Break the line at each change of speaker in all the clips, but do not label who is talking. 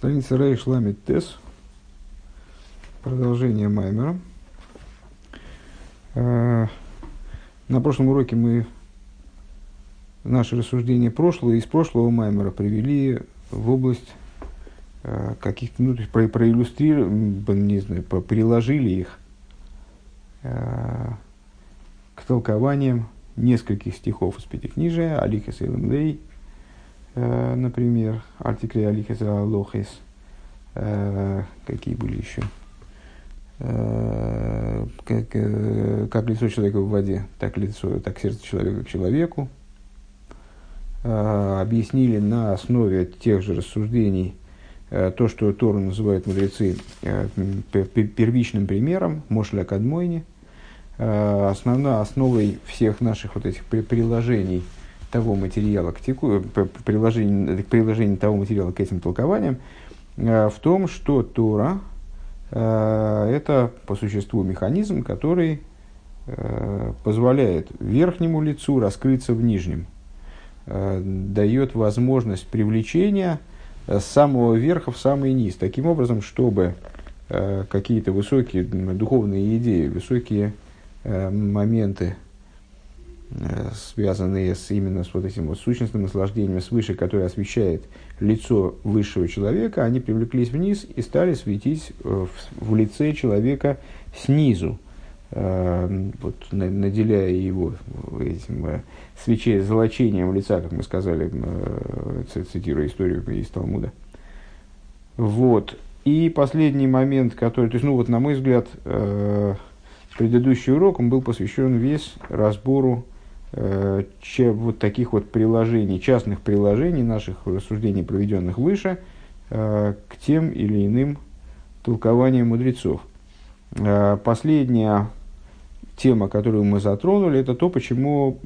Страница Рей Шламит Тес. Продолжение Маймера. Э, на прошлом уроке мы наши рассуждения прошлого из прошлого Маймера привели в область э, каких-то, ну, то есть про, проиллюстрировали, не знаю, приложили их э, к толкованиям нескольких стихов из Пятикнижия, Алиха Сейлем Э, например, артикли алихес алохес, э, какие были еще, э, как, как лицо человека в воде, так лицо, так сердце человека к человеку, объяснили на основе тех же рассуждений то, что Тору называют мудрецы первичным примером, Мошля Кадмойни, основной основой всех наших вот этих приложений – того материала к теку, приложению, приложению того материала к этим толкованиям э, в том, что Тора э, это по существу механизм, который э, позволяет верхнему лицу раскрыться в нижнем, дает возможность привлечения с самого верха в самый низ, таким образом, чтобы какие-то высокие духовные идеи, высокие моменты Э, связанные с, именно с вот этим вот сущностным наслаждением свыше, которое освещает лицо высшего человека, они привлеклись вниз и стали светить э, в, в лице человека снизу, э, вот, наделяя его этим э, свечей, золочением лица, как мы сказали, э, цитируя историю из Талмуда. Вот. И последний момент, который, то есть, ну вот, на мой взгляд, э, предыдущий урок, он был посвящен весь разбору э, че, вот таких вот приложений, частных приложений наших рассуждений, проведенных выше, э, к тем или иным толкованиям мудрецов. Э, последняя тема, которую мы затронули, это то, почему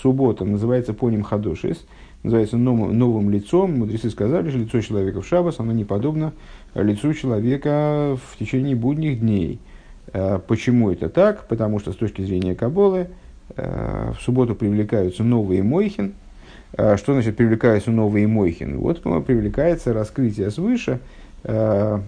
суббота называется поним хадошис, называется новым, новым лицом. Мудрецы сказали, что лицо человека в шабас, оно не подобно лицу человека в течение будних дней. Почему это так? Потому что с точки зрения Каболы – в субботу привлекаются новые мойхин. Э, что значит привлекаются новые мойхин? Вот привлекается раскрытие свыше, э,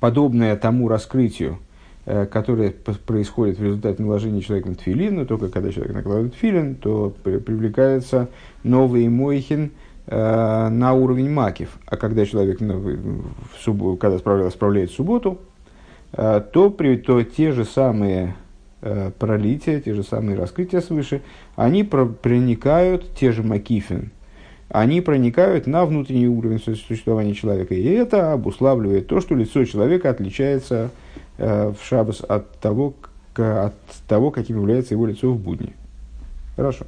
подобное тому раскрытию, которое происходит в результате наложения человеком тфилин, но только когда человек накладывает тфилин, то привлекается новый мойхин на уровень макив. А когда человек в субботу, когда справляет, справляет субботу, то, то те же самые э, пролития, те же самые раскрытия свыше, они про- проникают, те же макифин, они проникают на внутренний уровень существования человека. И это обуславливает то, что лицо человека отличается э, в шабас от того, к, от того, каким является его лицо в будни. Хорошо.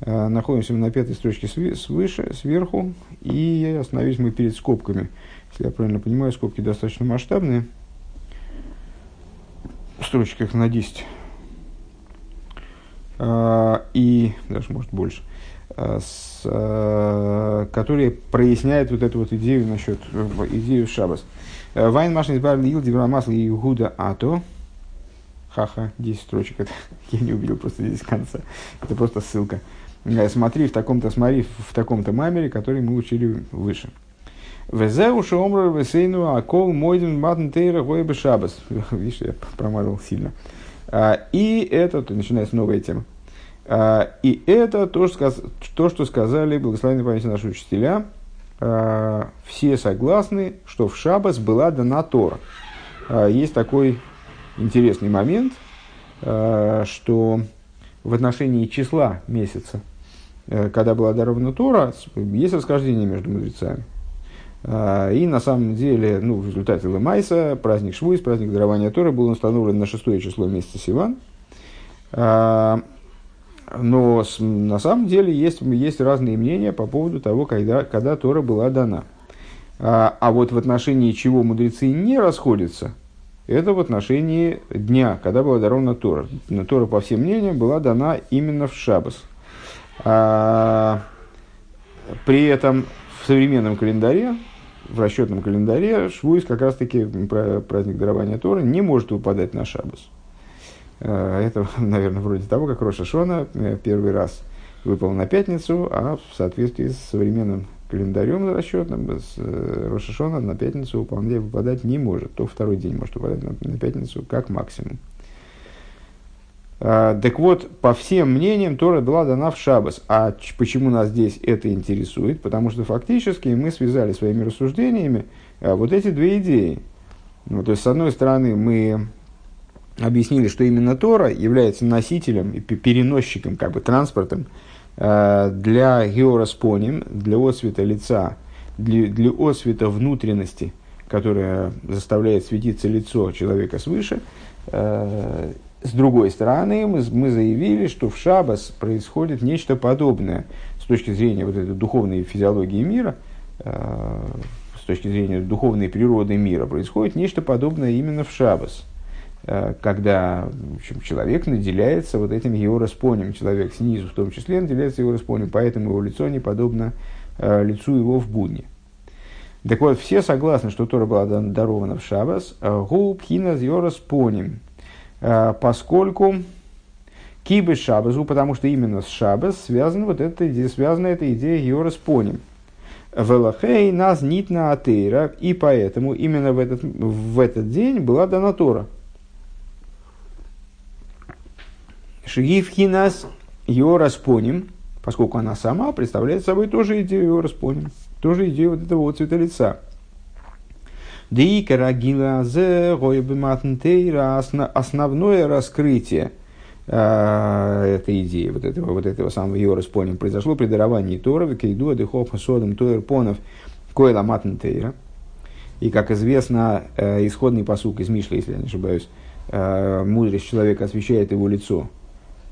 Э, находимся на пятой строчке свыше, сверху, и остановились мы перед скобками. Если я правильно понимаю, скобки достаточно масштабные строчках на 10. А, и даже, может, больше. А, с, а, которые проясняют вот эту вот идею насчет идею Шабас. Вайн Машин избавил Ил Диврамасл и Гуда Ато. Ха-ха, 10 строчек. Это я не увидел просто здесь конца. Это просто ссылка. Смотри в таком-то, смотри в таком-то мамере, который мы учили выше. Везеу шоумру весейну акол мойден матн тейра гойбе шабас. Видишь, я промазал сильно. А, и это, то начинается новая тема. А, и это то, то, что сказали благословенные памяти наши учителя. А, все согласны, что в шабас была дана Тора. Есть такой интересный момент, что в отношении числа месяца, э, когда была дарована Тора, есть расхождение между мудрецами. А, и на самом деле, ну, в результате Лемайса, праздник Швуис, праздник дарования Торы был установлен на шестое число месяца Сиван. А, но на самом деле есть, есть разные мнения по поводу того, когда, когда Тора была дана. А, а вот в отношении чего мудрецы не расходятся, это в отношении дня, когда была дарована Тора. Тора, по всем мнениям, была дана именно в Шабас. При этом в современном календаре в расчетном календаре Швуис как раз-таки праздник дарования Торы не может выпадать на Шабас. Э, это, наверное, вроде того, как Роша Шона э, первый раз выпал на пятницу, а в соответствии с современным календарем расчетным, с Рошашона на пятницу выполнять, выпадать не может. То второй день может выпадать на, на пятницу как максимум. А, так вот, по всем мнениям, Тора была дана в Шабас. А почему нас здесь это интересует? Потому что фактически мы связали своими рассуждениями а, вот эти две идеи. Ну, то есть, с одной стороны, мы объяснили, что именно Тора является носителем и переносчиком, как бы транспортом а, для геораспоним, для освета лица, для, для освета внутренности, которая заставляет светиться лицо человека свыше, с другой стороны, мы, мы заявили, что в Шабас происходит нечто подобное с точки зрения вот этой духовной физиологии мира, э, с точки зрения духовной природы мира, происходит нечто подобное именно в Шабас, э, когда в общем, человек наделяется вот этим его распонем, человек снизу в том числе наделяется его распонем, поэтому его лицо не подобно э, лицу его в будни. Так вот, все согласны, что Тора была дарована в Шабас. Губ хиназ йорас поним – Э, поскольку кибы шабазу, потому что именно с шабас связана вот эта идея, связана эта идея Йорас поним. Велахей нас нитна атеира, и поэтому именно в этот, в этот день была дана Тора. Шигивхинас Йорас поним, поскольку она сама представляет собой тоже идею Йорас поним, тоже идею вот этого вот цвета лица. Основное раскрытие э, этой идеи, вот этого, вот этого самого Йорас Поним, произошло при даровании Тора, Кейду, Дехофа, Содом, Тойр, Понов, Койла Матнтейра. И, как известно, э, исходный посук из Мишли, если я не ошибаюсь, э, мудрость человека освещает его лицо,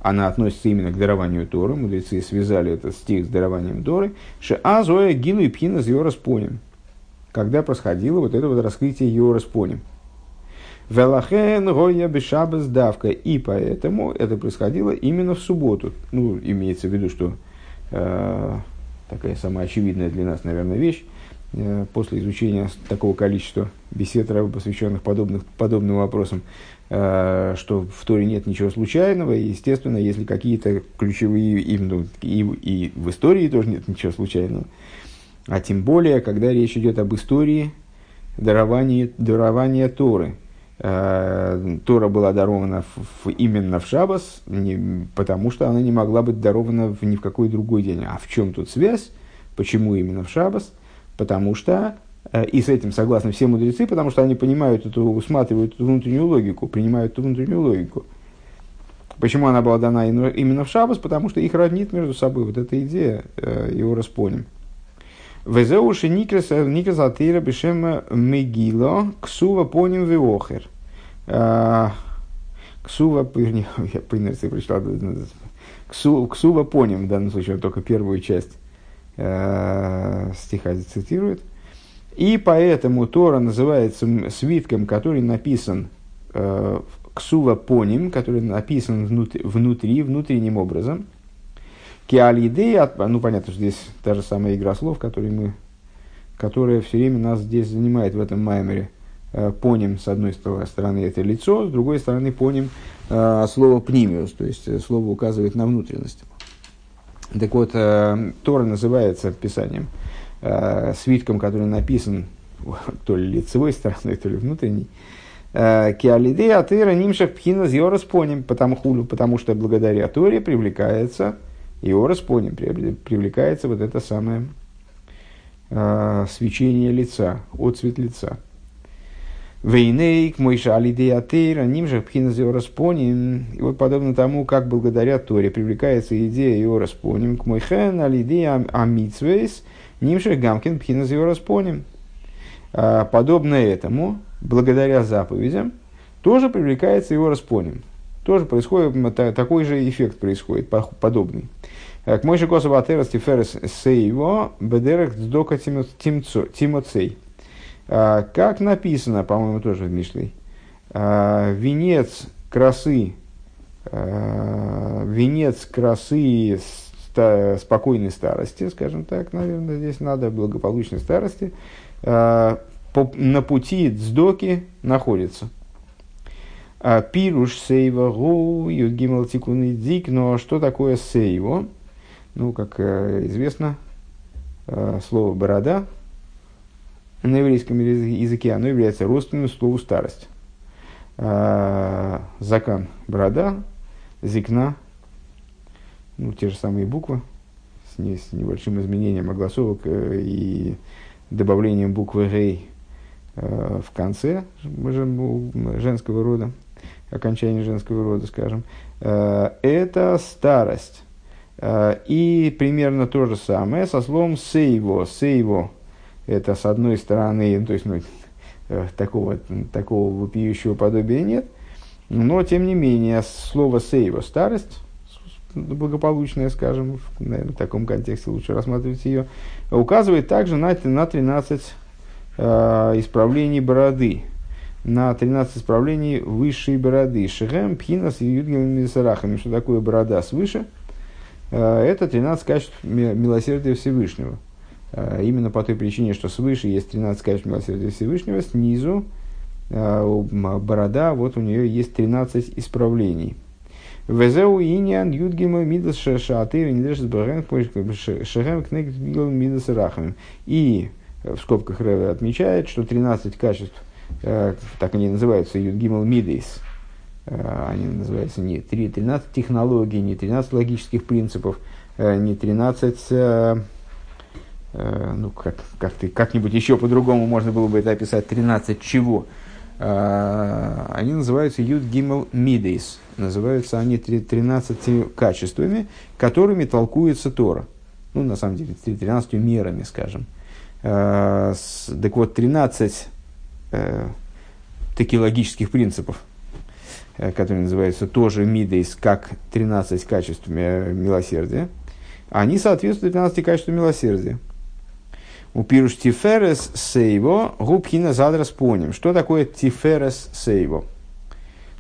она относится именно к дарованию Торы. Мудрецы связали этот стих с дарованием Торы. Шеазоя гилу и пхина с Поним когда происходило вот это вот раскрытие Йорас поним. Велахен гоя бешабас давка. И поэтому это происходило именно в субботу. Ну, имеется в виду, что э, такая самая очевидная для нас, наверное, вещь. Э, после изучения такого количества бесед, посвященных подобных, подобным вопросам, э, что в Торе нет ничего случайного. И, естественно, если какие-то ключевые, и, ну, и, и в истории тоже нет ничего случайного, а тем более, когда речь идет об истории дарования, дарования Торы. Э, Тора была дарована в, именно в Шабас, не, потому что она не могла быть дарована в, ни в какой другой день. А в чем тут связь? Почему именно в Шабас? Потому что, э, и с этим согласны все мудрецы, потому что они понимают эту, усматривают эту внутреннюю логику, принимают эту внутреннюю логику. Почему она была дана именно в Шабас? Потому что их роднит между собой вот эта идея, э, его распоним. Везеуши никрес никрес атира бешем мегило ксува поним веохер. А, ксува, я по инерции прочитал, ксува поним, в данном случае он только первую часть стиха цитирует. И поэтому Тора называется свитком, который написан ксува поним, который написан внутри внутренним образом – Киалидей, ну понятно, что здесь та же самая игра слов, которую мы, которая все время нас здесь занимает в этом маймере. Э, поним, с одной стороны, это лицо, с другой стороны, поним э, слово пнимиус, то есть э, слово указывает на внутренность. Так вот, Тора называется писанием, свитком, который написан то ли лицевой стороной, то ли внутренней. Киалидей атыра нимшах пхина зьорас поним, потому, потому что благодаря Торе привлекается и орос поним привлекается вот это самое э, свечение лица, отцвет лица. Вейнейк, мой шалиде атеира, ним же пхиназиорас поним. И вот подобно тому, как благодаря Торе привлекается идея иорас поним, к мой хен алидея амитсвейс, ним же гамкин пхиназиорас поним. Подобно этому, благодаря заповедям, тоже привлекается его распоним. Тоже происходит, такой же эффект происходит, подобный. Э, к Мойши Косова Атерас Тиферес Сейво Бедерах Дздока Тимоцей. Э, как написано, по-моему, тоже в Мишлей, э, венец красы, венец красы спокойной старости, скажем так, наверное, здесь надо, благополучной старости, на пути Дздоки находится. Пируш сейва гу, юдгимал тикуны дик, но что такое сейво? Ну, как э, известно, слово «борода» на еврейском языке, оно является родственным слову «старость». Закан – борода, зикна – ну, те же самые буквы, с, не, с небольшим изменением огласовок э, и добавлением буквы «рей» э, в конце женского рода, окончание женского рода, скажем, э, это старость. И примерно то же самое со словом «сейво». «Сейво» – это, с одной стороны, то есть, ну, такого, такого вопиющего подобия нет, но, тем не менее, слово «сейво» – старость, благополучная, скажем, в, наверное, в таком контексте лучше рассматривать ее, указывает также на, на 13 э, исправлений бороды, на 13 исправлений высшей бороды. Шехем, пхинас и юдгем мисарахами. Что такое борода свыше? Э, это 13 качеств милосердия Всевышнего. Э, именно по той причине, что свыше есть 13 качеств милосердия Всевышнего, снизу э, борода, вот у нее есть 13 исправлений – Везеу иньян юдгима мидас шатыр недешес брэм шэрэм кнег мидас рахамим. И в скобках Реве отмечает, что 13 качеств, так они называются, юдгимал мидейс, э, они называются не 3, 13 технологий, не 13 логических принципов, э, не 13 ну, как, как ты, как-нибудь еще по-другому можно было бы это описать, 13 чего? Они называются Юд Гимел Мидейс, называются они 13 качествами, которыми толкуется Тора. Ну, на самом деле, 13 мерами, скажем. Э, так вот, 13 э, таких логических принципов, э, которые называются тоже мидейс, как 13 качеств милосердия, они соответствуют 13 качествам милосердия. У пируш тиферес сейво губхина задрас поним. Что такое тиферес сейво?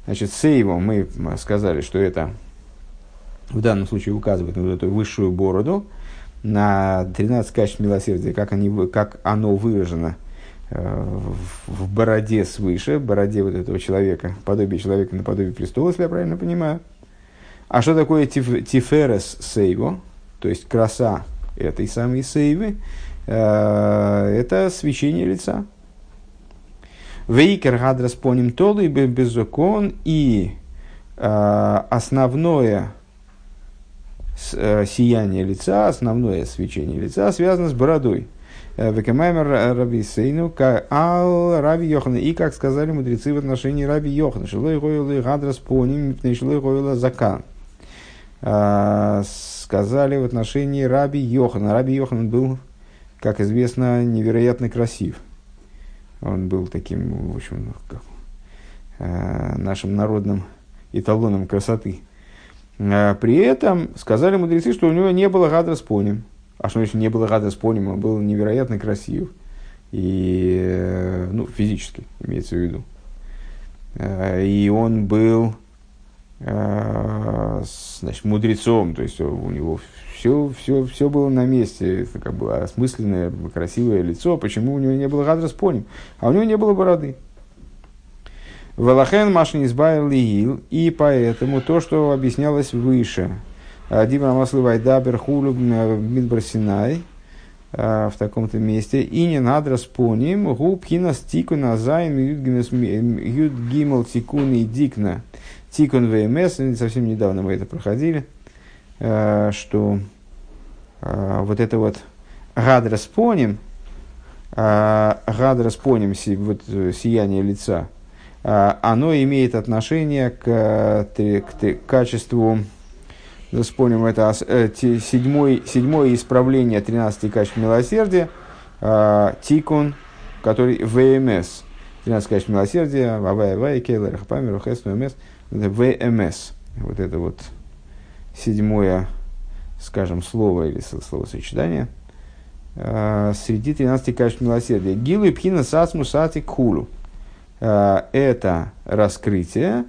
Значит, сейво мы сказали, что это в данном случае указывает на вот эту высшую бороду, на 13 качеств милосердия, как, они, как оно выражено в, в бороде свыше, бороде вот этого человека, подобие человека на подобие престола, если я правильно понимаю. А что такое тиф, тиферес сейво, то есть краса этой самой сейвы, э, это свечение лица, Вейкер гадрас поним толы безокон и э, основное э, сияние лица, основное свечение лица связано с бородой. Э, Векамаймер Раби Сейну, ал Раби Йохана. И, как сказали мудрецы в отношении Раби Йохана, шилой гойлы гадрас поним, шилой гойла закан. Э, сказали в отношении Раби Йохана. Раби Йохан был, как известно, невероятно красив – он был таким, в общем, как, э, нашим народным эталоном красоты. А при этом сказали мудрецы, что у него не было гада с поним. А что значит не было гада с поним? Он был невероятно красив. И, ну, физически, имеется в виду. Э, и он был, э, значит, мудрецом, то есть у него все, все, все было на месте, это как бы осмысленное, красивое лицо. Почему у него не было гадрас поним? А у него не было бороды. Валахен машин избавил лиил, и поэтому то, что объяснялось выше, Дибра Маслывай Дабер Хулю Мидбарсинай, в таком-то месте, и не надо распоним, губхина стику на займ юдгимал тикун и дикна тикун ВМС, совсем недавно мы это проходили, Э, что э, вот это вот гадрас поним, э, гадрас поним, вот, сияние лица, оно имеет отношение к, к, к качеству, вспомним, это седьмое, седьмое исправление 13 качеств милосердия, тикун, который ВМС, 13 качеств милосердия, Вавай, Вай, Кейлер, Хапамер, Хес, ВМС, ВМС, вот это вот седьмое, скажем, слово или словосочетание э, среди 13 качеств милосердия. Гилу и пхина сасму сати кулу. Э, это раскрытие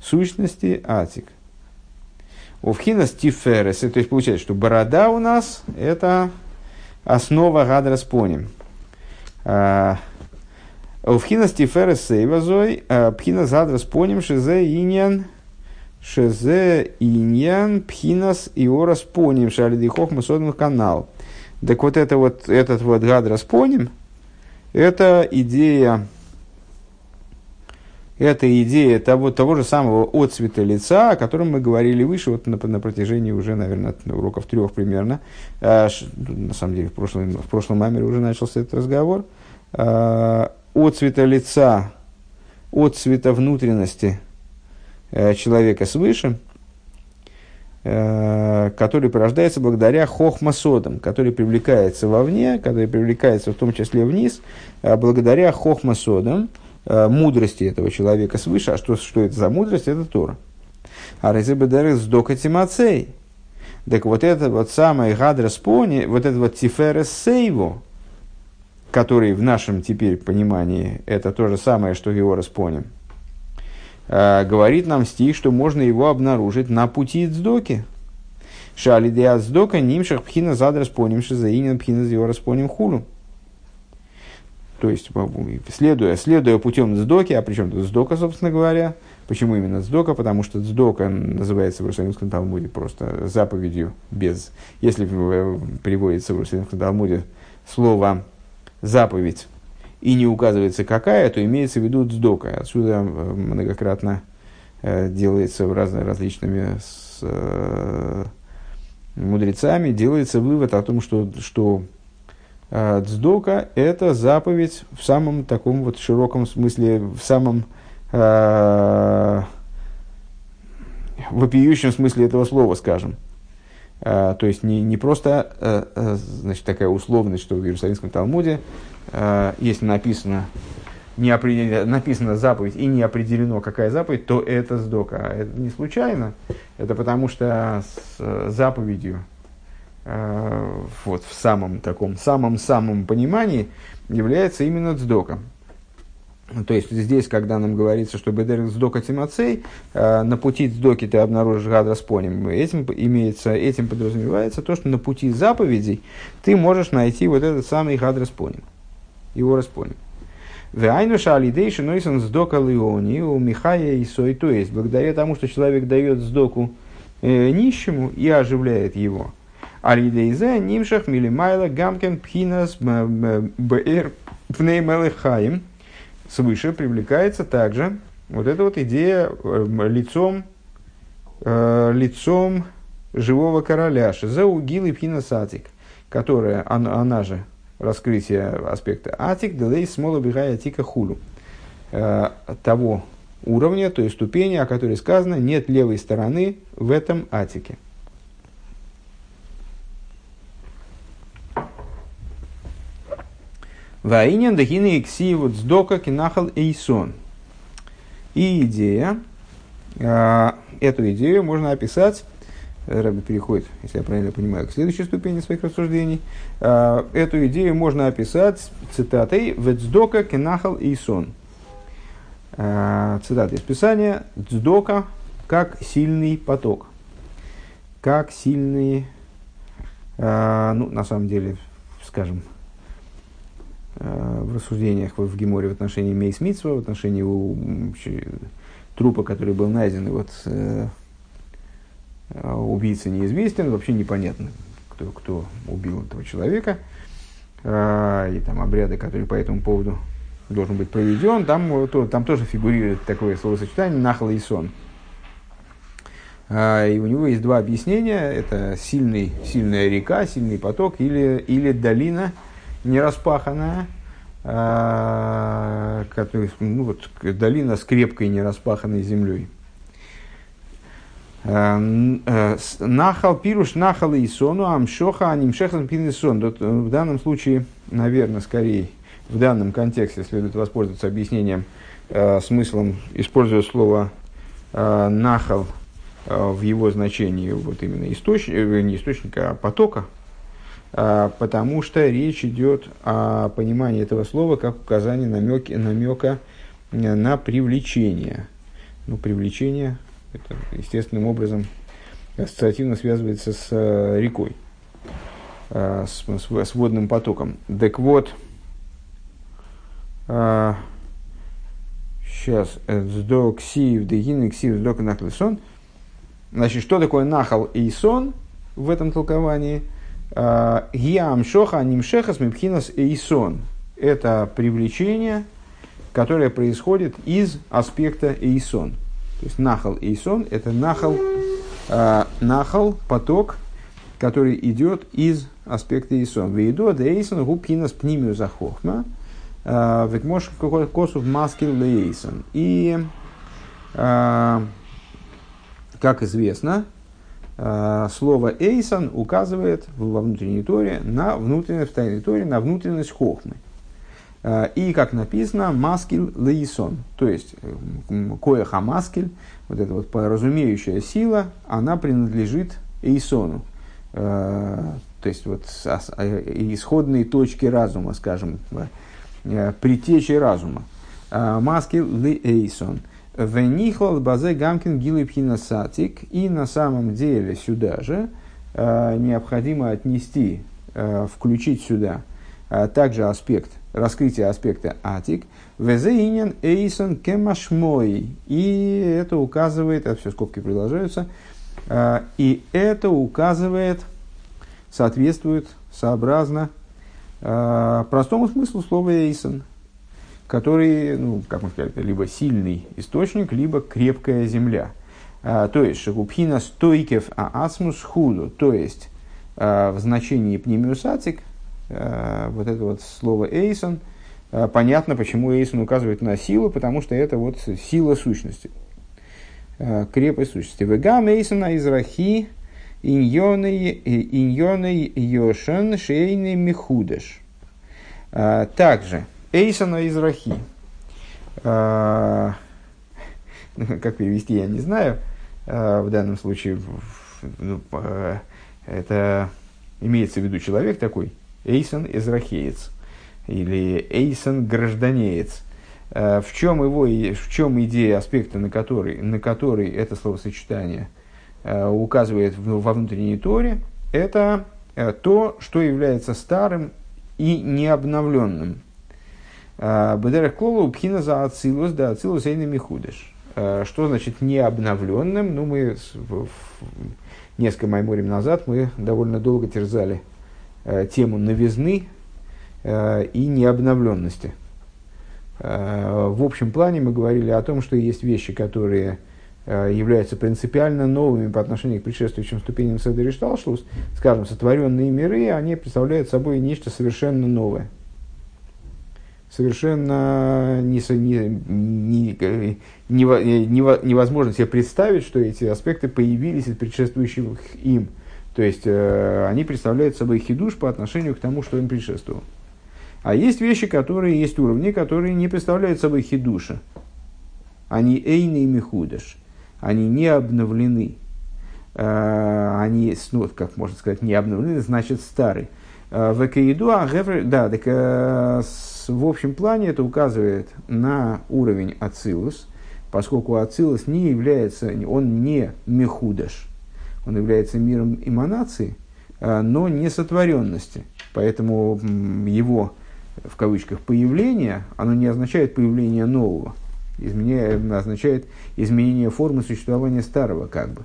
сущности атик. Овхина стиферес, то есть получается, что борода у нас это основа гадрас поним. Овхина стиферес сейвазой, пхина задрас поним шизе иньян Шезе иньян пхинас и орас поним шалиди хохма канал. Так вот, это вот этот вот гадрос поним, это идея, это идея того, того же самого отцвета лица, о котором мы говорили выше, вот на, на протяжении уже, наверное, уроков трех примерно. А, на самом деле, в прошлом, в прошлом мамере уже начался этот разговор. А, отцвета лица, отцвета внутренности а, человека свыше, а, который порождается благодаря хохмасодам, который привлекается вовне, который привлекается в том числе вниз, а, благодаря хохмасодам, Э, мудрости этого человека свыше. А что, что это за мудрость? Это Тора. А резебедеры с докатимацей. Так вот это вот самое гадрес пони, вот это вот тиферес сейву, который в нашем теперь понимании это то же самое, что Георас поним, э, говорит нам стих, что можно его обнаружить на пути Цдоки. Шали диат Цдока нимшах пхина задрас поним шизаинин пхина зиорас поним хулу. То есть, следуя, следуя путем сдоки, а причем тут сдока, собственно говоря, почему именно сдока? Потому что сдока называется в Иерусалимском Талмуде просто заповедью без... Если приводится в Иерусалимском Талмуде слово заповедь и не указывается какая, то имеется в виду сдока. Отсюда э, многократно э, делается в разно, различными с, э, мудрецами, делается вывод о том, что, что а, Дздока – это заповедь в самом таком вот широком смысле, в самом э, вопиющем смысле этого слова, скажем. Э, то есть не, не просто э, значит, такая условность, что в Иерусалимском Талмуде, э, если написано, не написано заповедь и не определено, какая заповедь, то это сдока. Это не случайно, это потому что с заповедью Э, вот, в самом таком, самом-самом понимании является именно цдоком. То есть здесь, когда нам говорится, что бедер цдока тимацей, э, на пути цдоки ты обнаружишь гадрас поним, этим, имеется, этим подразумевается то, что на пути заповедей ты можешь найти вот этот самый гадрас поним, его распоним. Вайнуша алидейши нойсон сдока леони у Михая и Сой, то есть благодаря тому, что человек дает сдоку э, нищему и оживляет его – Алидейзе нимшах милимайла гамкен пхинас бэр пнеймелехаим. Свыше привлекается также вот эта вот идея э, лицом, э, лицом живого короля, Шизеу и Пхинас Атик, которая, она, она же раскрытие аспекта Атик, Делей Смола Бигая Атика Хулу, э, того уровня, той ступени, о которой сказано, нет левой стороны в этом Атике. Ваинен дахины иксиеву цдока кинахал эйсон. И идея, э, эту идею можно описать, Рэбби переходит, если я правильно понимаю, к следующей ступени своих рассуждений. Э, эту идею можно описать цитатой «Вецдока кинахал эйсон». Э, цитата из Писания «Цдока как сильный поток». Как сильный, ну, на самом деле, скажем, в рассуждениях в Геморе в отношении Мейс Митсва, в отношении у, трупа, который был найден, и вот э, а убийца неизвестен, вообще непонятно, кто, кто убил этого человека, э, и там обряды, которые по этому поводу должен быть проведен, там, то, там тоже фигурирует такое словосочетание «нахла и сон». А, и у него есть два объяснения. Это сильный, сильная река, сильный поток или, или долина – нераспаханная, который, ну, вот, долина с крепкой нераспаханной землей. А, э, нахал пируш нахал и сону амшоха анимшехан пинесон. Э, в данном случае, наверное, скорее в данном контексте следует воспользоваться объяснением, э, смыслом, используя слово э, нахал э, в его значении вот именно источника, э, не источника, а потока, потому что речь идет о понимании этого слова как указание намеки, намека на привлечение. Ну, привлечение, это естественным образом ассоциативно связывается с э, рекой, а, с, с, водным потоком. Так вот, сейчас, э, сдок сив, дегин, ксив, сдок нахлесон. Значит, что такое нахал и сон в этом толковании – Гиам шоха нимшехас мипхинас эйсон. Это привлечение, которое происходит из аспекта эйсон. То есть нахал эйсон – это нахал, э, нахал, поток, который идет из аспекта эйсон. Вейду да эйсон губхинас пнимию захохма. Ведь можешь косу в маскил лейсон. И, как известно, слово «эйсон» указывает во внутренней торе на внутренность, в тайной торе на внутренность хохмы. Э, и, как написано, маскил лейсон, то есть коеха маскиль, вот эта вот разумеющая сила, она принадлежит эйсону. Э, то есть вот исходные точки разума, скажем, притечи разума. Маскил лейсон – Венихлал базе гамкин гилы сатик. И на самом деле сюда же э, необходимо отнести, э, включить сюда э, также аспект, раскрытие аспекта атик. Везеинен эйсон кемашмой. И это указывает, это все скобки продолжаются, э, и это указывает, соответствует, сообразно э, простому смыслу слова эйсон – который, ну, как мы сказали, либо сильный источник, либо крепкая земля. А, то есть, шагубхина стойкев а асмус худу, то есть, а, в значении пнемиусатик, а, вот это вот слово эйсон, а, понятно, почему эйсон указывает на силу, потому что это вот сила сущности, а, крепость сущности. Вегам эйсона из рахи иньоны йошен шейный михудеш. А, также, Эйсона из Рахи. А, как перевести, я не знаю. А, в данном случае ну, это имеется в виду человек такой, Эйсон Израхеец или Эйсон Гражданеец. А, в чем его, в чем идея аспекта, на который, на который это словосочетание указывает во внутренней торе, это то, что является старым и необновленным. Э, Бедерах Клолу Пхина за Ацилус, да Ацилус Эйна Михудеш. Э, что значит не обновленным? Ну, мы несколько майморем назад мы довольно долго терзали э, тему новизны и необновленности. В общем плане мы говорили о том, что есть вещи, которые являются принципиально новыми по отношению к предшествующим ступеням Седер Шталшлус, скажем, сотворенные миры, они представляют собой нечто совершенно новое – совершенно не, не, не, невозможно себе представить, что эти аспекты появились из предшествующих им. То есть э, они представляют собой хидуш по отношению к тому, что им предшествовало. А есть вещи, которые есть уровни, которые не представляют собой хидуша. Они эйны и михудаш. Они не обновлены. Э, они, ну, как можно сказать, не обновлены, значит старый. Э, в Экаиду, а да, так э, в общем плане это указывает на уровень Ацилус, поскольку Ацилус не является, он не Мехудаш, он является миром эманации, а, но не сотворенности. Поэтому его, в кавычках, появление, оно не означает появление нового, изменяет, означает изменение формы существования старого, как бы.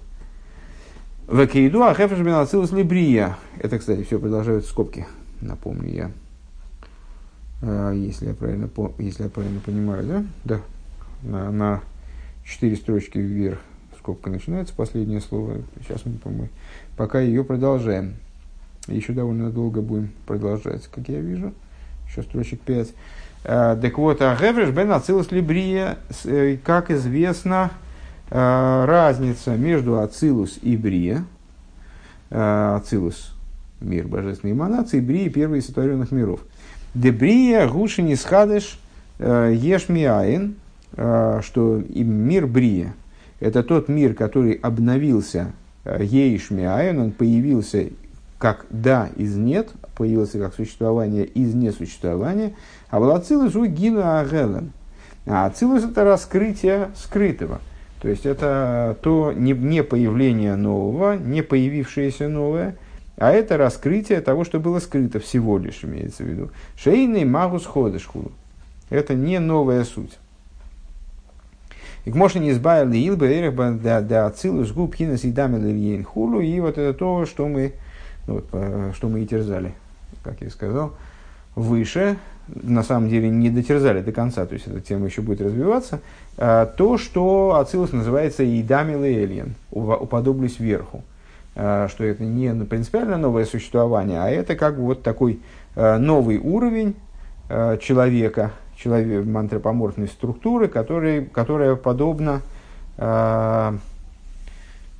Векейду ахефеш бен ацилус либрия. Это, кстати, все продолжают скобки, напомню я. А, если я правильно, если я правильно понимаю, да? Да. На, на четыре строчки вверх скобка начинается, последнее слово. Сейчас мы, по пока ее продолжаем. Еще довольно долго будем продолжать, как я вижу. Еще строчек пять. А, так вот, а Гевриш бен Ацилус Либрия, э, как известно, разница между Ацилус и Брия, Ацилус – мир божественной эманации, Брия – первый из сотворенных миров – Дебрия гушини схадыш э, ешмиаин, э, что мир Брия – это тот мир, который обновился э, ейшмиаин, он появился как да из нет, появился как существование из несуществования, а в Ацилус у Гина Агелен. А Ацилус – это раскрытие скрытого. То есть это то не, не появление нового, не появившееся новое, а это раскрытие того, что было скрыто всего лишь, имеется в виду. Шейный магус ходышхулу. Это не новая суть. И к не избавили илба эрехба да ацилус губ хинас и дамил хулу. И вот это то, что мы ну, вот, э, что мы и терзали, как я сказал, выше, на самом деле не дотерзали до конца, то есть эта тема еще будет развиваться, э, то, что Ацилус называется Идамил и Эльен, уподоблюсь верху. Э, что это не принципиально новое существование, а это как вот такой новый уровень человека, человек, антропоморфной структуры, который, которая подобна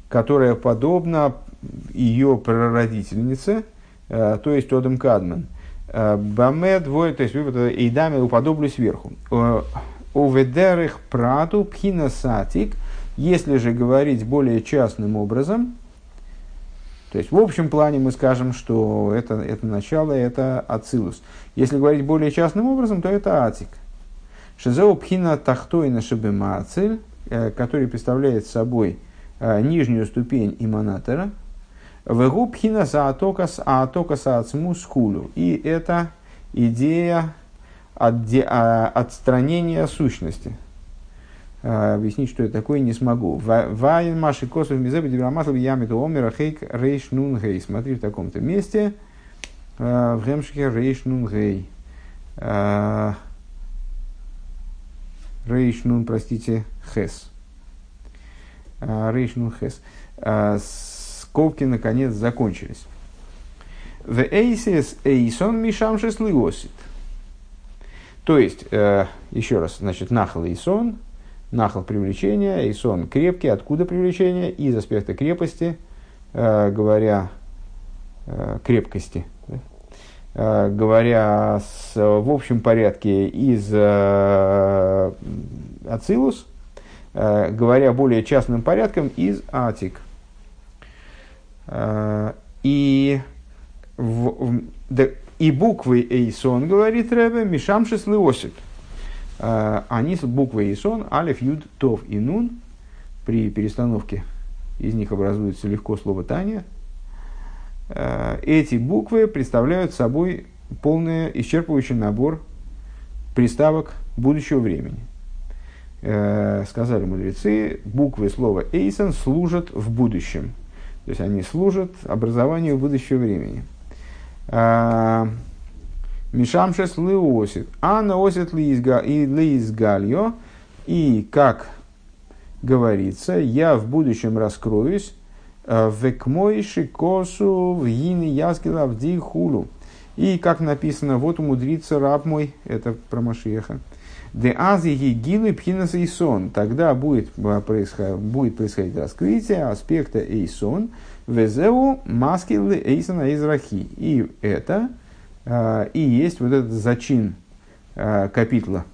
которая подобна ее прародительнице, то есть Одам Кадман – Баме двое, то есть вывод Эйдами уподоблю сверху. Уведерых прату пхина сатик, если же говорить более частным образом, то есть в общем плане мы скажем, что это, это начало, это ацилус. Если говорить более частным образом, то это атик. Шизеу пхина тахтойна шабемацель, э, который представляет собой э, нижнюю ступень иманатора – Вегубхина заатокас аатокас ацмус хулю. И это идея а, отстранения сущности. А, объяснить, что это такое, не смогу. Вайн маши косов мизеба дибрамасл ямиту омера хейк рейш нун гей. Смотри в таком-то месте. А, в гемшке рейш нун гей. Рейш нун, простите, хес. Рейш нун хес скобки наконец закончились. В эйсис эйсон мишам шеслиосит. То есть, э, еще раз, значит, нахал эйсон, нахал привлечения, эйсон крепкий. Откуда привлечение? Из аспекта крепости, э, говоря э, крепкости. Да? Э, говоря с, в общем порядке из э, Ацилус, э, говоря более частным порядком из Атик – Э, и, в, да, и буквы Эйсон, говорит Рэбе, Мишамшис Леосит. Э, они с буквой Эйсон, Алиф, Юд, Тов и Нун, при перестановке из них образуется легко слово Таня. Э, эти буквы представляют собой полный исчерпывающий набор приставок будущего времени. Сказали мудрецы, буквы слова Эйсон служат в будущем – то есть они служат образованию будущего времени. Мишамшес леосит. Анна осит лиизгальо. И, как говорится, я в будущем раскроюсь а, в экмойши косу в гини яскила в хулу. И, как написано, вот умудрится раб мой, это про Машеха, Де азиги гилы пхинас эйсон. Тогда будет, а, происходить, будет происходить раскрытие аспекта эйсон. Везеу маскилы эйсона израхи. И это и есть вот этот зачин а, капитла,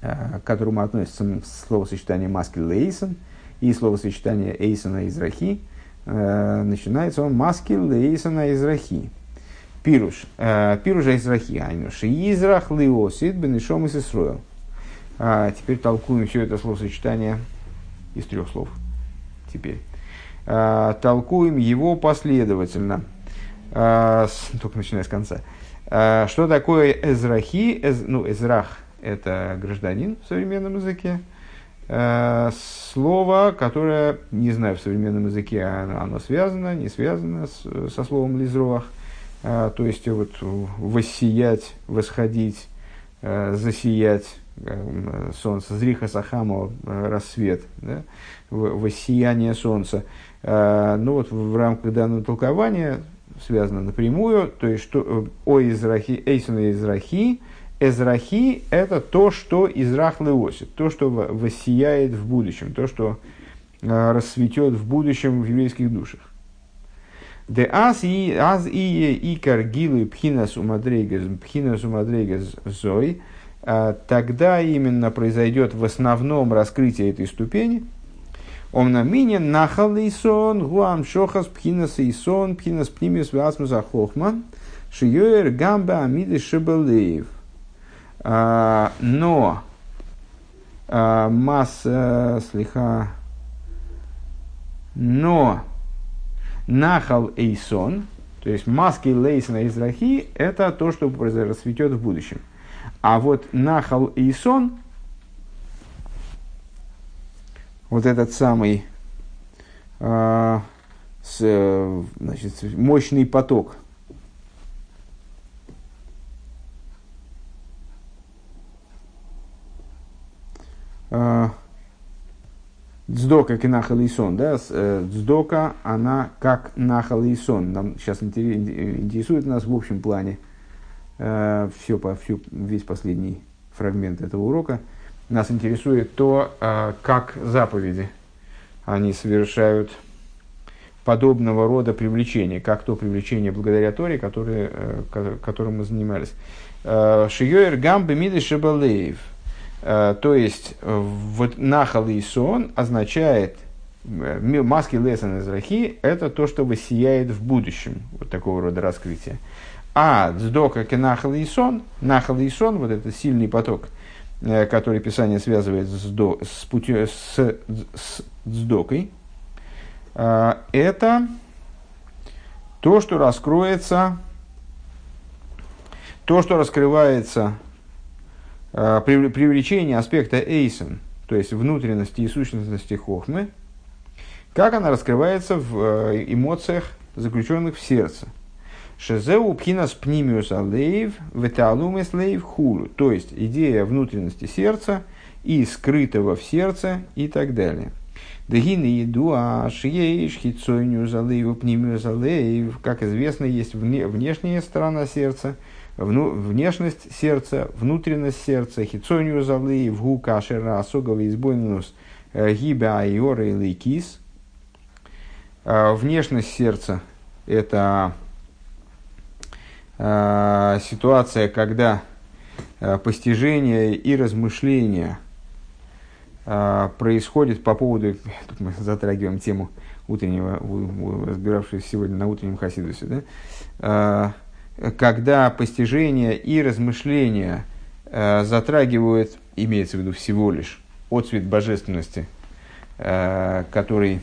к которому относится словосочетание маскил эйсон и словосочетание эйсона израхи. Начинается он маскил эйсона израхи. Пируш. Э, Пируша Израхи Айну. Шиизрах Лиосит Бенешом из Исруэл. А, теперь толкуем все это словосочетание из трех слов. Теперь. А, толкуем его последовательно. А, только начиная с конца. Что такое Эзрахи? Эз, ну, Эзрах – это гражданин в современном языке. Слово, которое, не знаю, в современном языке оно, оно связано, не связано с, со словом а, то есть вот воссиять, восходить, э, засиять э, солнце, зриха сахамо, э, рассвет, да, воссияние солнца. А, ну вот в рамках данного толкования связано напрямую, то есть что о израхи, эйсона израхи, Эзрахи – это то, что израх леосит, то, что воссияет в будущем, то, что расцветет в будущем в еврейских душах. Де аз и аз и икар гилы пхинас умадрейгас пхинас умадрейгас зой, а, тогда именно произойдет в основном раскрытие этой ступени. Он на мине нахал сон гуам шохас пхинас сон пхинас пнимис васмуса хохман, шиёер гамба амиды шибалеев. А, но а, масса слиха но Нахал Эйсон, то есть маски Лейсона Израхи, это то, что расцветет в будущем. А вот Нахал Эйсон, вот этот самый, э, с, значит, мощный поток. Дздока к нахалисон, да, дздока, она как нахалисон. Нам сейчас интересует нас в общем плане все, по, всю, весь последний фрагмент этого урока. Нас интересует то, как заповеди они совершают подобного рода привлечение, как то привлечение благодаря Торе, который, э, которым мы занимались. Э, Шиёер гамбы миды шабалеев. Э, то есть, вот нахал и сон означает маски лесан израхи – это то, что воссияет в будущем, вот такого рода раскрытие. А дздока к нахал и сон, нахал и сон, вот этот сильный поток, который Писание связывает с, до, с, путё, с, с дздокой – Э, это то, что раскроется, то, что раскрывается э, привлечение аспекта эйсен, то есть внутренности и сущностности хохмы, как она раскрывается в э, эмоциях, заключенных в сердце. Шезеу пхинас пнимиус алеев, веталумес лейв хулу. То есть идея внутренности сердца и скрытого в сердце и так далее – Дагины еду, а шиеиш, хитсойню залейву, пнимю залейв. Как известно, есть вне, внешняя сторона сердца, вну, внешность сердца, внутренность сердца, хитсойню залейв, гу кашера, асогова избойнус, э, гиба айора и лейкис. А, внешность сердца – это ситуация, когда а, постижение и размышления – а, происходит по поводу, тут мы затрагиваем тему утреннего, разбиравшись сегодня на утреннем Хасидусе, да? Когда постижение и размышления а, затрагивают, имеется в виду всего лишь, отцвет божественности, который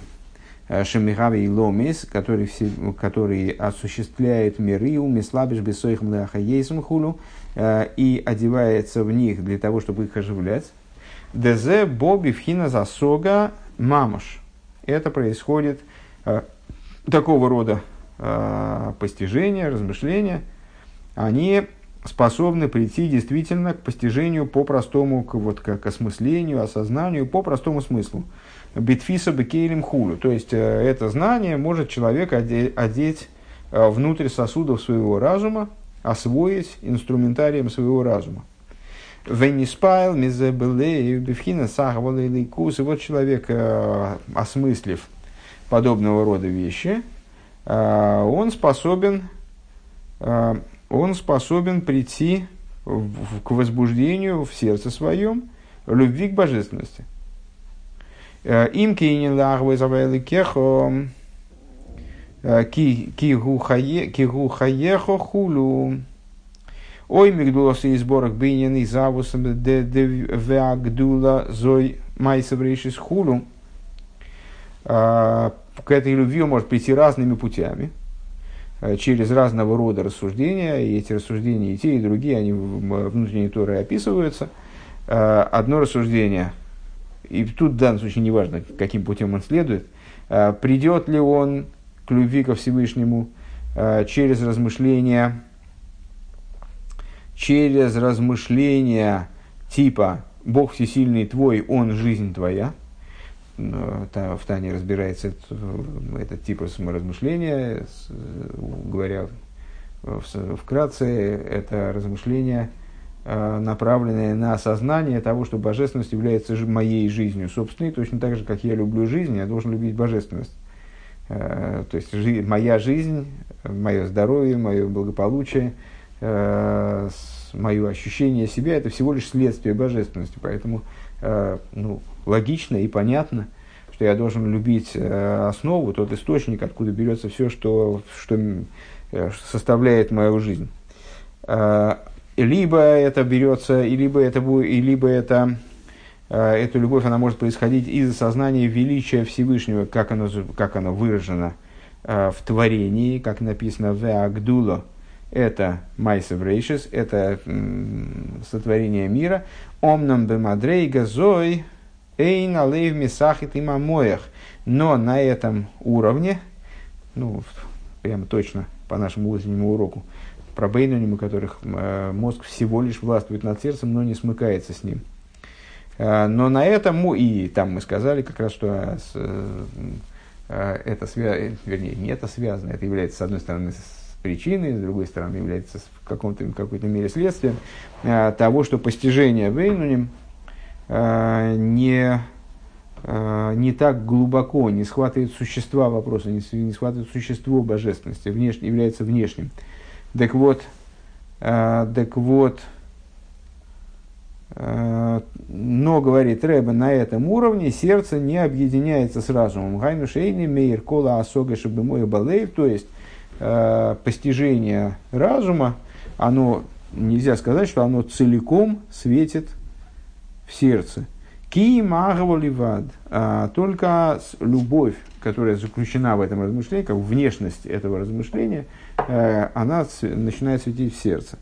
Шемихави и Ломис, который, все, который осуществляет миры, умислабиш бесоих млахаейсм хулу, и одевается в них для того, чтобы их оживлять. Дезе Боби Вхина Засога Мамаш. Это происходит э, такого рода э, постижения, размышления. Они способны прийти действительно к постижению по простому, к, вот, к, к осмыслению, осознанию, по простому смыслу. Битфиса бекейлем хулю. То есть, э, это знание может человек одеть, э, внутрь сосудов своего разума, освоить инструментарием своего разума. Венниспайл, мизебелей, бифхина, сахвалы, лейкус. И вот человек, э, осмыслив подобного рода вещи, он способен, он способен прийти к возбуждению в сердце своем любви к божественности. Им кейнин лагвы завайли кехо ки гу хаехо хулу Ой, мигдулоса и сборок бейнин и завусом веагдула зой майсаврейшис хулу. К этой любви он может прийти разными путями, через разного рода рассуждения, и эти рассуждения и те, и другие, они внутренней Торе описываются. Одно рассуждение, и тут в данном случае неважно, каким путем он следует, а, придет ли он к любви ко Всевышнему через размышления через размышления типа «Бог всесильный твой, Он жизнь твоя», в Тане разбирается этот, этот тип размышления, говоря вкратце, это размышление, направленное на осознание того, что божественность является моей жизнью собственной, точно так же, как я люблю жизнь, я должен любить божественность. Э, то есть моя жизнь, мое здоровье, мое благополучие – э, мое ощущение себя это всего лишь следствие божественности. Поэтому э, ну, логично и понятно, что я должен любить э, основу, тот источник, откуда берется все, что, что э, составляет мою жизнь. Либо это берется, и либо это будет, и либо это э, эта любовь, она может происходить из осознания величия Всевышнего, как оно, как оно выражено э, в творении, как написано в Агдула, это Майсов Рейшис, это сотворение мира. Омнам бемадрейга зой эйн алейв мисахит имамоях. Но на этом уровне, ну, прямо точно по нашему утреннему уроку, про бейнуним, у которых э, мозг всего лишь властвует над сердцем, но не смыкается с ним. Э, но на этом, и там мы сказали как раз, что э, это связано, вернее, не это связано, это является, с одной стороны, с причиной, с другой стороны, является в, каком-то, какой-то мере следствием того, что постижение бейнуним не не так глубоко не схватывает существа вопроса, не схватывает существо божественности, внешне, является внешним. Так вот, э, так вот, э, но, говорит Рэба, на этом уровне сердце не объединяется с разумом. Гайну шейни мейр кола асога шабымой балейв, то есть э, постижение разума, оно, нельзя сказать, что оно целиком светит в сердце. Ки магаволивад, а только любовь, которая заключена в этом размышлении, как внешность этого размышления – Э, она начинает светить в сердце.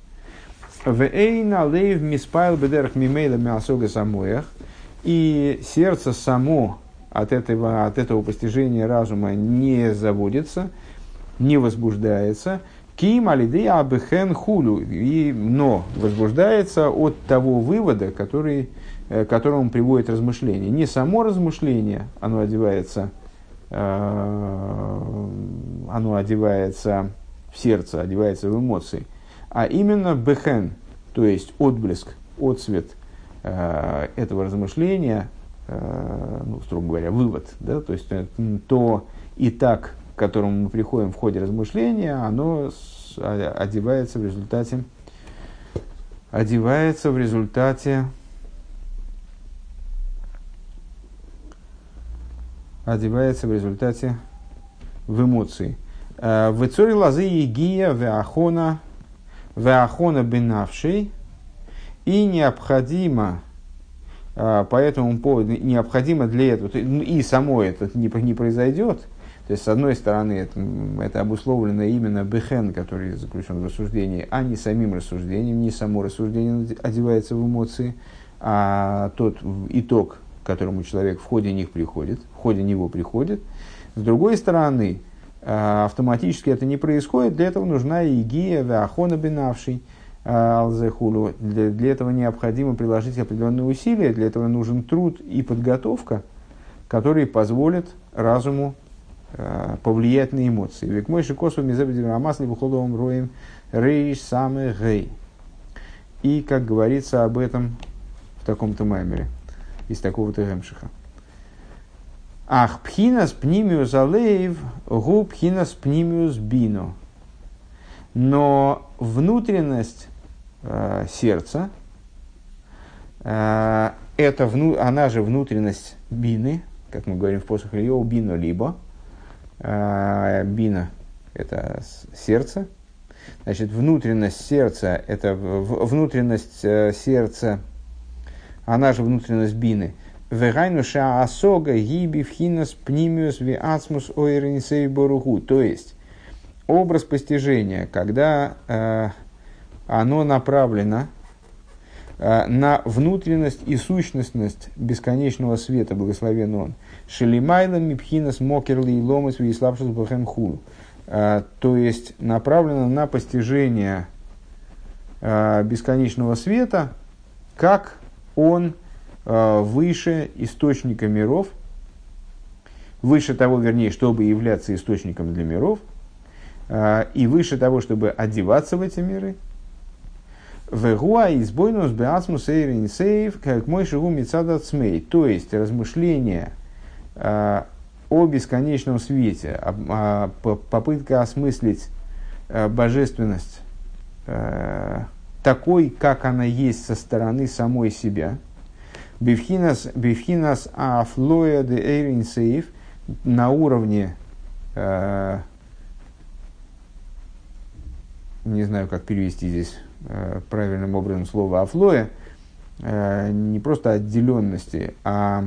И сердце само от этого, от этого постижения разума не заводится, не возбуждается. Ким алидея абехен хулю. И, но возбуждается от того вывода, который, э, к которому приводит размышление. Не само размышление, оно одевается, оно одевается в сердце, одевается в эмоции, а именно бехен, то есть отблеск, отцвет э, этого размышления, э, ну, строго говоря, вывод, да, то есть э, то и так, к которому мы приходим в ходе размышления, оно с, одевается в результате одевается в результате одевается в результате в эмоции. Э, в Ицоре лозы Егия Веахона Веахона бенавший и необходимо э, по этому поводу, необходимо для этого, ну, и само это не, не произойдет, то есть, с одной стороны, это, это обусловлено именно бехен, который заключен в рассуждении, а не самим рассуждением, не само рассуждение одевается в эмоции, а тот итог, которому человек в ходе них приходит, в ходе него приходит. С другой стороны, Э, автоматически это не происходит, для этого нужна игия, веахона бинавший, э, алзехулу. Для, для этого необходимо приложить определенные усилия, для этого нужен труд и подготовка, которые позволят разуму э, повлиять на эмоции. Век мой шикосу мизебедирамасли выходовым роем рейш самый гей. И, как говорится об этом в таком-то маймере, из такого-то гемшиха. Ах, пхинас пнимиус алеев, гу пхинас пнимиус бину. Но внутренность э, сердца, э, это вну, она же внутренность бины, как мы говорим в посох Ильё, бину либо. Э, бина – это сердце. Значит, внутренность сердца – это внутренность э, сердца, она же внутренность бины – Вегайну ша асога гиби вхинас пнимиус ви ацмус ойренисей боругу. То есть, образ постижения, когда э, оно направлено э, на внутренность и сущностность бесконечного света, благословен он. Шелимайла мипхинас мокерли и ломас виславшус бахем хул. Э, то есть, направлено на постижение э, бесконечного света, как он Э, выше источника миров, выше того, вернее, чтобы являться источником для миров, э, и выше того, чтобы одеваться в эти миры. Вегуа избойнус беасмус сейв, как мой шигу мецада. То есть размышления э, о бесконечном свете, попытка осмыслить божественность такой, как она есть со стороны самой себя – Бифхинас, бифхинас афлоя де эйрин сейф на уровне, э, не знаю, как перевести здесь э, правильным образом слово афлоя, э, не просто отделенности, а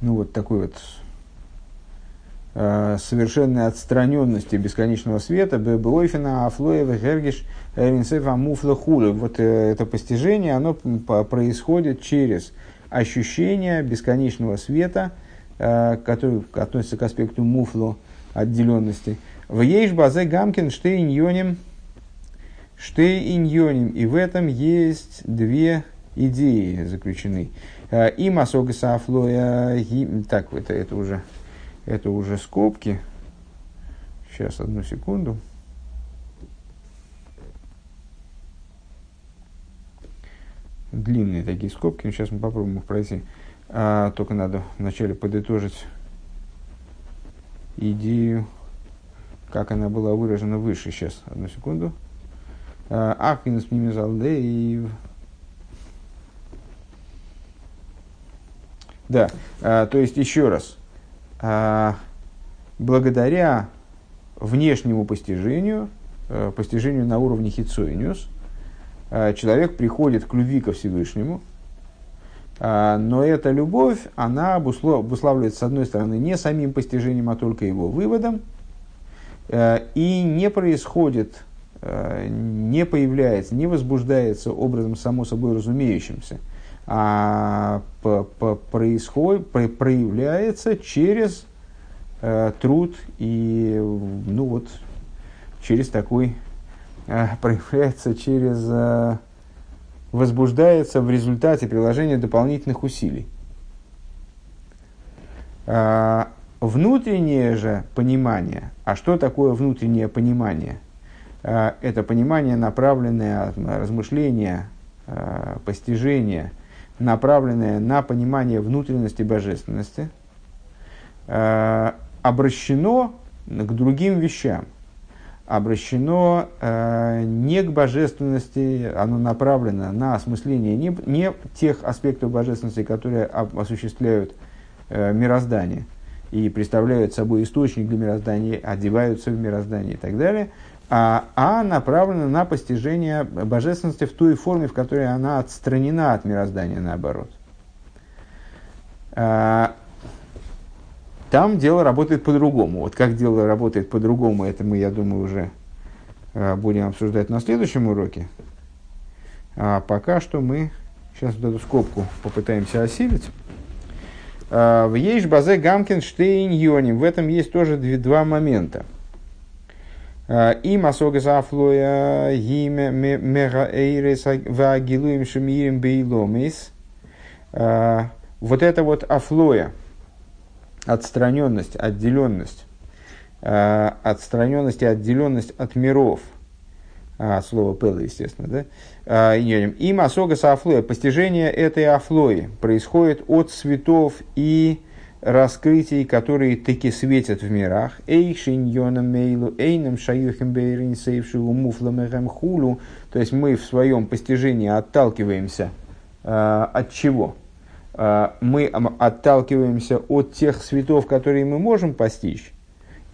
ну вот такой вот совершенной отстраненности бесконечного света, Бебойфина, Афлоева, Гергиш, Ринсефа, Муфла. Вот э, это постижение, оно происходит через ощущение бесконечного света который относится к аспекту муфло, отделенности. В ейш базе гамкин штейньоним штейньоним. И в этом есть две идеи заключены. И масога сафлоя. Так, это, это, уже, это уже скобки. Сейчас, одну секунду. Длинные такие скобки. Сейчас мы попробуем их пройти. А, только надо вначале подытожить идею, как она была выражена выше. Сейчас, одну секунду. Ахинус Мимизалдеев. Да, а, то есть еще раз. А, благодаря внешнему постижению, а, постижению на уровне хитсойниус, а, человек приходит к любви ко Всевышнему, а, но эта любовь, она обуславливается, с одной стороны, не самим постижением, а только его выводом, э, и не происходит, э, не появляется, не возбуждается образом само собой разумеющимся, а происходит, проявляется через э, труд и, ну вот, через такой, проявляется через возбуждается в результате приложения дополнительных усилий. А, внутреннее же понимание, а что такое внутреннее понимание? А, это понимание, направленное, размышление, а, постижение, направленное на понимание внутренности божественности, обращено к другим вещам – обращено э, не к божественности, оно направлено на осмысление не, не тех аспектов божественности, которые осуществляют э, мироздание и представляют собой источник для мироздания, одеваются в мироздание и так далее, а, а направлено на постижение божественности в той форме, в которой она отстранена от мироздания, наоборот. А, там дело работает по-другому. Вот как дело работает по-другому, это мы, я думаю, уже э, будем обсуждать на следующем уроке. А пока что мы сейчас вот эту скобку попытаемся осилить. А, в Ейш Базе Гамкин Штейн Йоним. В этом есть тоже два момента. А, и масога зафлоя гиме мега эйрес вагилуем шумирим бейломис. Вот это вот афлоя – отстраненность, отделенность, э, отстраненность и отделенность от миров, а, слово пела, естественно, да, а, им осога афлоя, постижение этой афлои происходит от цветов и раскрытий, которые таки светят в мирах. Эйшиньоном мейлу, эйном шаюхем бейрин сейвшиву муфламехем хулу. То есть мы в своем постижении отталкиваемся э, от чего? А, мы отталкиваемся от тех светов, которые мы можем постичь,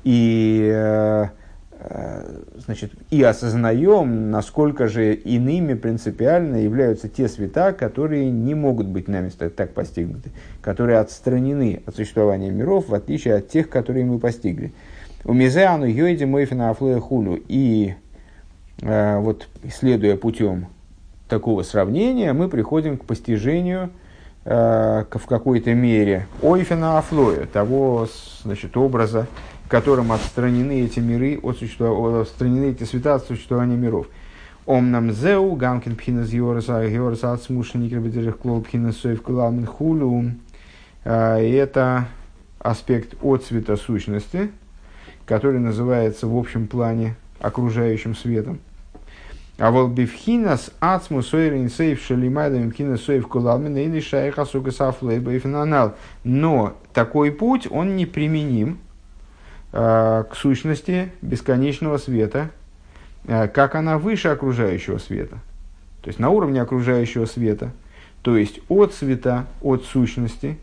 и, э, э, значит, и осознаем, насколько же иными принципиально являются те света, которые не могут быть нами так постигнуты, которые отстранены от существования миров, в отличие от тех, которые мы постигли. У Мизеану Йойди Мойфина Афлея Хулю. И э, вот, следуя путем такого сравнения, мы приходим к постижению – Э, в какой-то мере ойфена афлоя, того значит, образа, которым отстранены эти миры от отстранены эти света от существования миров. Ом нам зеу, гамкин пхинас йорса, йорса от смушеникер бедерих клол пхинас соев куламин хулю. Э, это аспект от цвета сущности, который называется в общем плане окружающим светом. А вот бифхинас ацму сойрин сейф шалимайдам бифхинас соев куламина или шайха суга сафлейба Но такой путь, он не применим э, к сущности бесконечного света, э, как она выше окружающего света. То есть на уровне окружающего света, то есть от света, от сущности,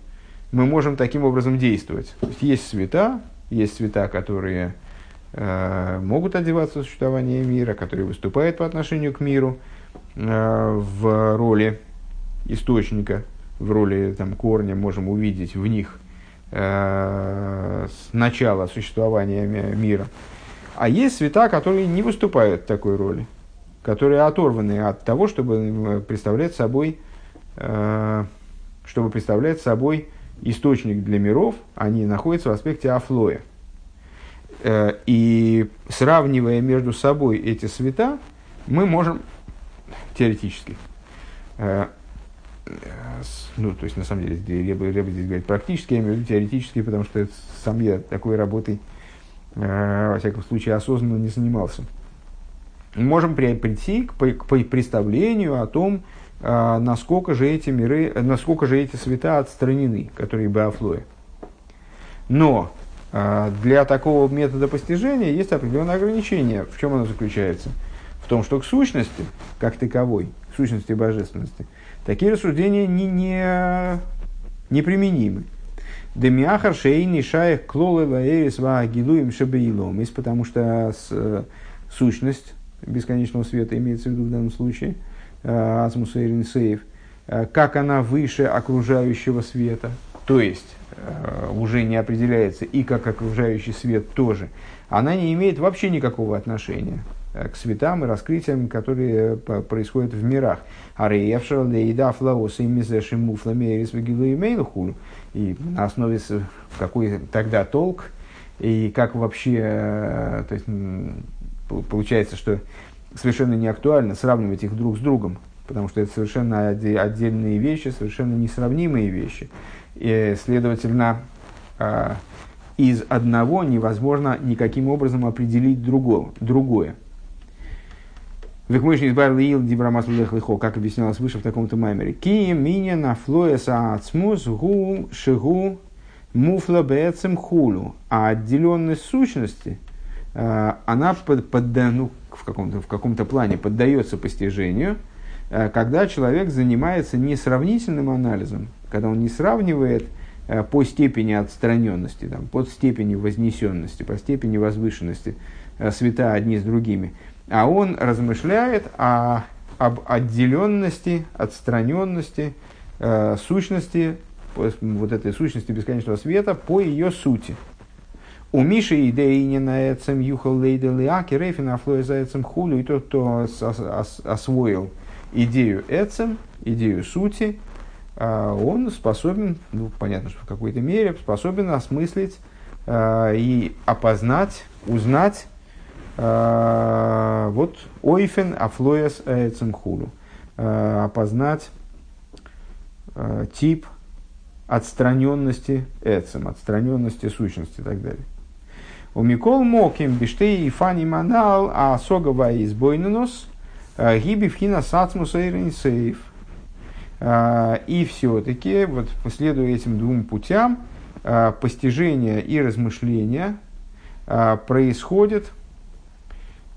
мы можем таким образом действовать. То есть есть света, есть света, которые Э, могут одеваться в существование мира, которые выступают по отношению к миру э, в роли источника, в роли там, корня, можем увидеть в них э, начало существования мира. А есть света, которые не выступают такой роли, которые оторваны от того, чтобы представлять собой, чтобы представлять собой источник для миров, они находятся в аспекте афлоя. Э, и сравнивая между собой эти света, мы можем теоретически, э, ну, то есть, на самом деле, Реба, Реба здесь говорит практически, я имею в виду теоретически, потому что сам я такой работой, э, во всяком случае, осознанно не занимался. Можем прийти к, к представлению о том, насколько же эти миры, насколько же эти света отстранены, которые Беофлоя. Но а, для такого метода постижения есть определенные ограничения. В чем оно заключается? В том, что к сущности, как таковой, к сущности божественности, такие рассуждения не, не, неприменимы. Демиахар шейни шаях клолы лаэрис ваагилуем шабеилом. Потому что с, э, сущность бесконечного света имеется в виду в данном случае, э, асмус сейв, э, как она выше окружающего света. То есть, уже не определяется и как окружающий свет тоже, она не имеет вообще никакого отношения к светам и раскрытиям, которые э, происходят в мирах. А И на основе какой тогда толк, и как вообще, то есть, получается, что совершенно не актуально сравнивать их друг с другом, потому что это совершенно отдельные вещи, совершенно несравнимые вещи. И, следовательно, из одного невозможно никаким образом определить другого, другое. Векмышни избавил ил дибрамас лехлихо, как объяснялось выше в таком-то маймере. Ки миня на флоеса ацмус гу шигу муфла бецем хулу. А отделенность сущности, а, она под, под, ну, в каком-то в каком-то плане поддается постижению, а, когда человек занимается не сравнительным анализом, когда он не сравнивает э, по степени отстраненности, там, по степени вознесенности, по степени возвышенности э, света одни с другими, а он размышляет о, об отделенности, отстраненности, э, сущности, вот этой сущности бесконечного света по ее сути. У Миши идеи на эцем юхал лейдели аки рейфина флоя за хулю, и тот, кто освоил идею эцем, идею сути, а, он способен, ну, понятно, что в какой-то мере, способен осмыслить э, и опознать, узнать э, вот ойфен афлояс эцемхулу, э, опознать э, тип отстраненности эцем, отстраненности сущности и так далее. У Микол Моким Биштей и Фани Манал, а Согова избойненос, гиби вхина сацмуса и сейф – а, и все-таки, вот, следуя этим двум путям, а, постижение и размышления а, происходит,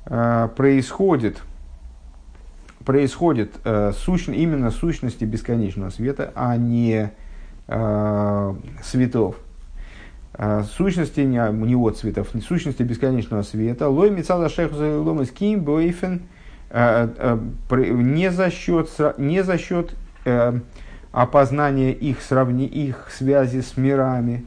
происходит, происходит сущ, именно сущности бесконечного света, а не светов. Сущности не, от цветов, сущности бесконечного света. Лой мецала шеху ломас ким бойфен не за счет, не за счет э, опознание их, сравни, их связи с мирами.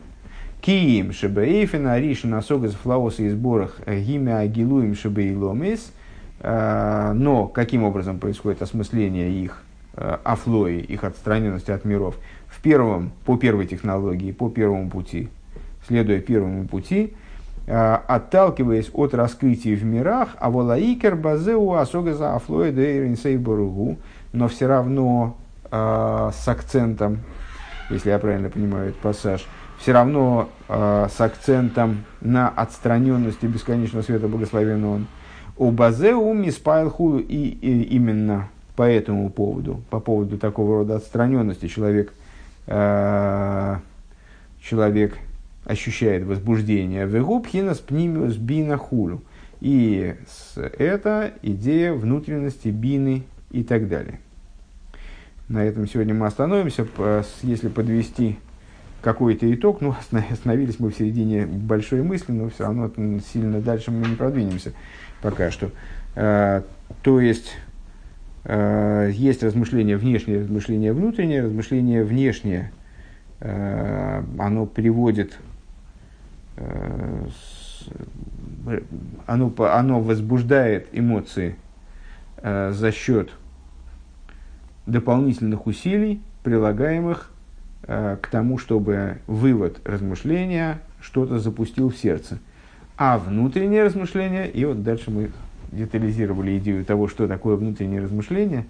Киим шебеэйфена ришина согас флаоса и сборах э, гимя агилуем шебейломис. Э, но каким образом происходит осмысление их э, афлои, их отстраненности от миров? В первом, по первой технологии, по первому пути, следуя первому пути, отталкиваясь от раскрытий в мирах, а волаикер базеу асогаза афлоя дейринсей боругу, но все равно с акцентом, если я правильно понимаю этот пассаж, все равно э, с акцентом на отстраненности бесконечного света благословенного он. У Базеу Миспайлху и, и именно по этому поводу, по поводу такого рода отстраненности человек, э, человек ощущает возбуждение. Вегубхинас пнимиус бина хулю. И это идея внутренности бины и так далее. На этом сегодня мы остановимся. Если подвести какой-то итог, ну, остановились мы в середине большой мысли, но все равно сильно дальше мы не продвинемся пока что. А, то есть, а, есть размышление внешнее, размышление внутреннее, размышление внешнее, а, оно приводит, оно, оно возбуждает эмоции за счет дополнительных усилий, прилагаемых к тому, чтобы вывод размышления что-то запустил в сердце. А внутреннее размышление, и вот дальше мы детализировали идею того, что такое внутреннее размышление,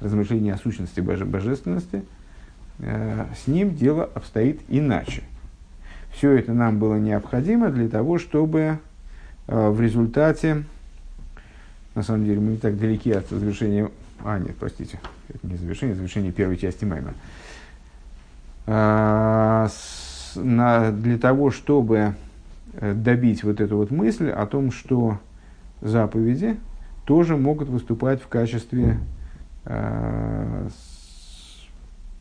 размышление о сущности боже, божественности, э, с ним дело обстоит иначе. Все это нам было необходимо для того, чтобы э, в результате, на самом деле мы не так далеки от завершения, а нет, простите, это не завершение, завершение первой части Майма. На, для того, чтобы э, добить вот эту вот мысль о том, что заповеди тоже могут выступать в качестве э,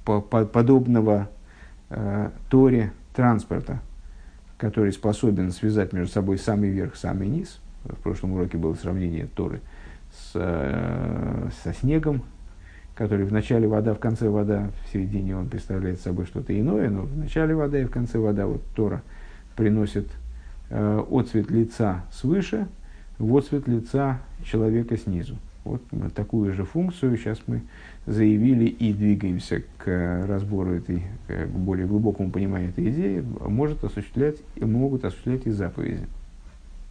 по, по, подобного э, Торе транспорта, который способен связать между собой самый верх, самый низ. В прошлом уроке было сравнение Торы с, со снегом, который в начале вода, в конце вода, в середине он представляет собой что-то иное, но в начале вода и в конце вода, вот Тора приносит э, отцвет лица свыше, в отцвет лица человека снизу. Вот мы такую же функцию сейчас мы заявили и двигаемся к разбору этой, к более глубокому пониманию этой идеи, может осуществлять, могут осуществлять и заповеди.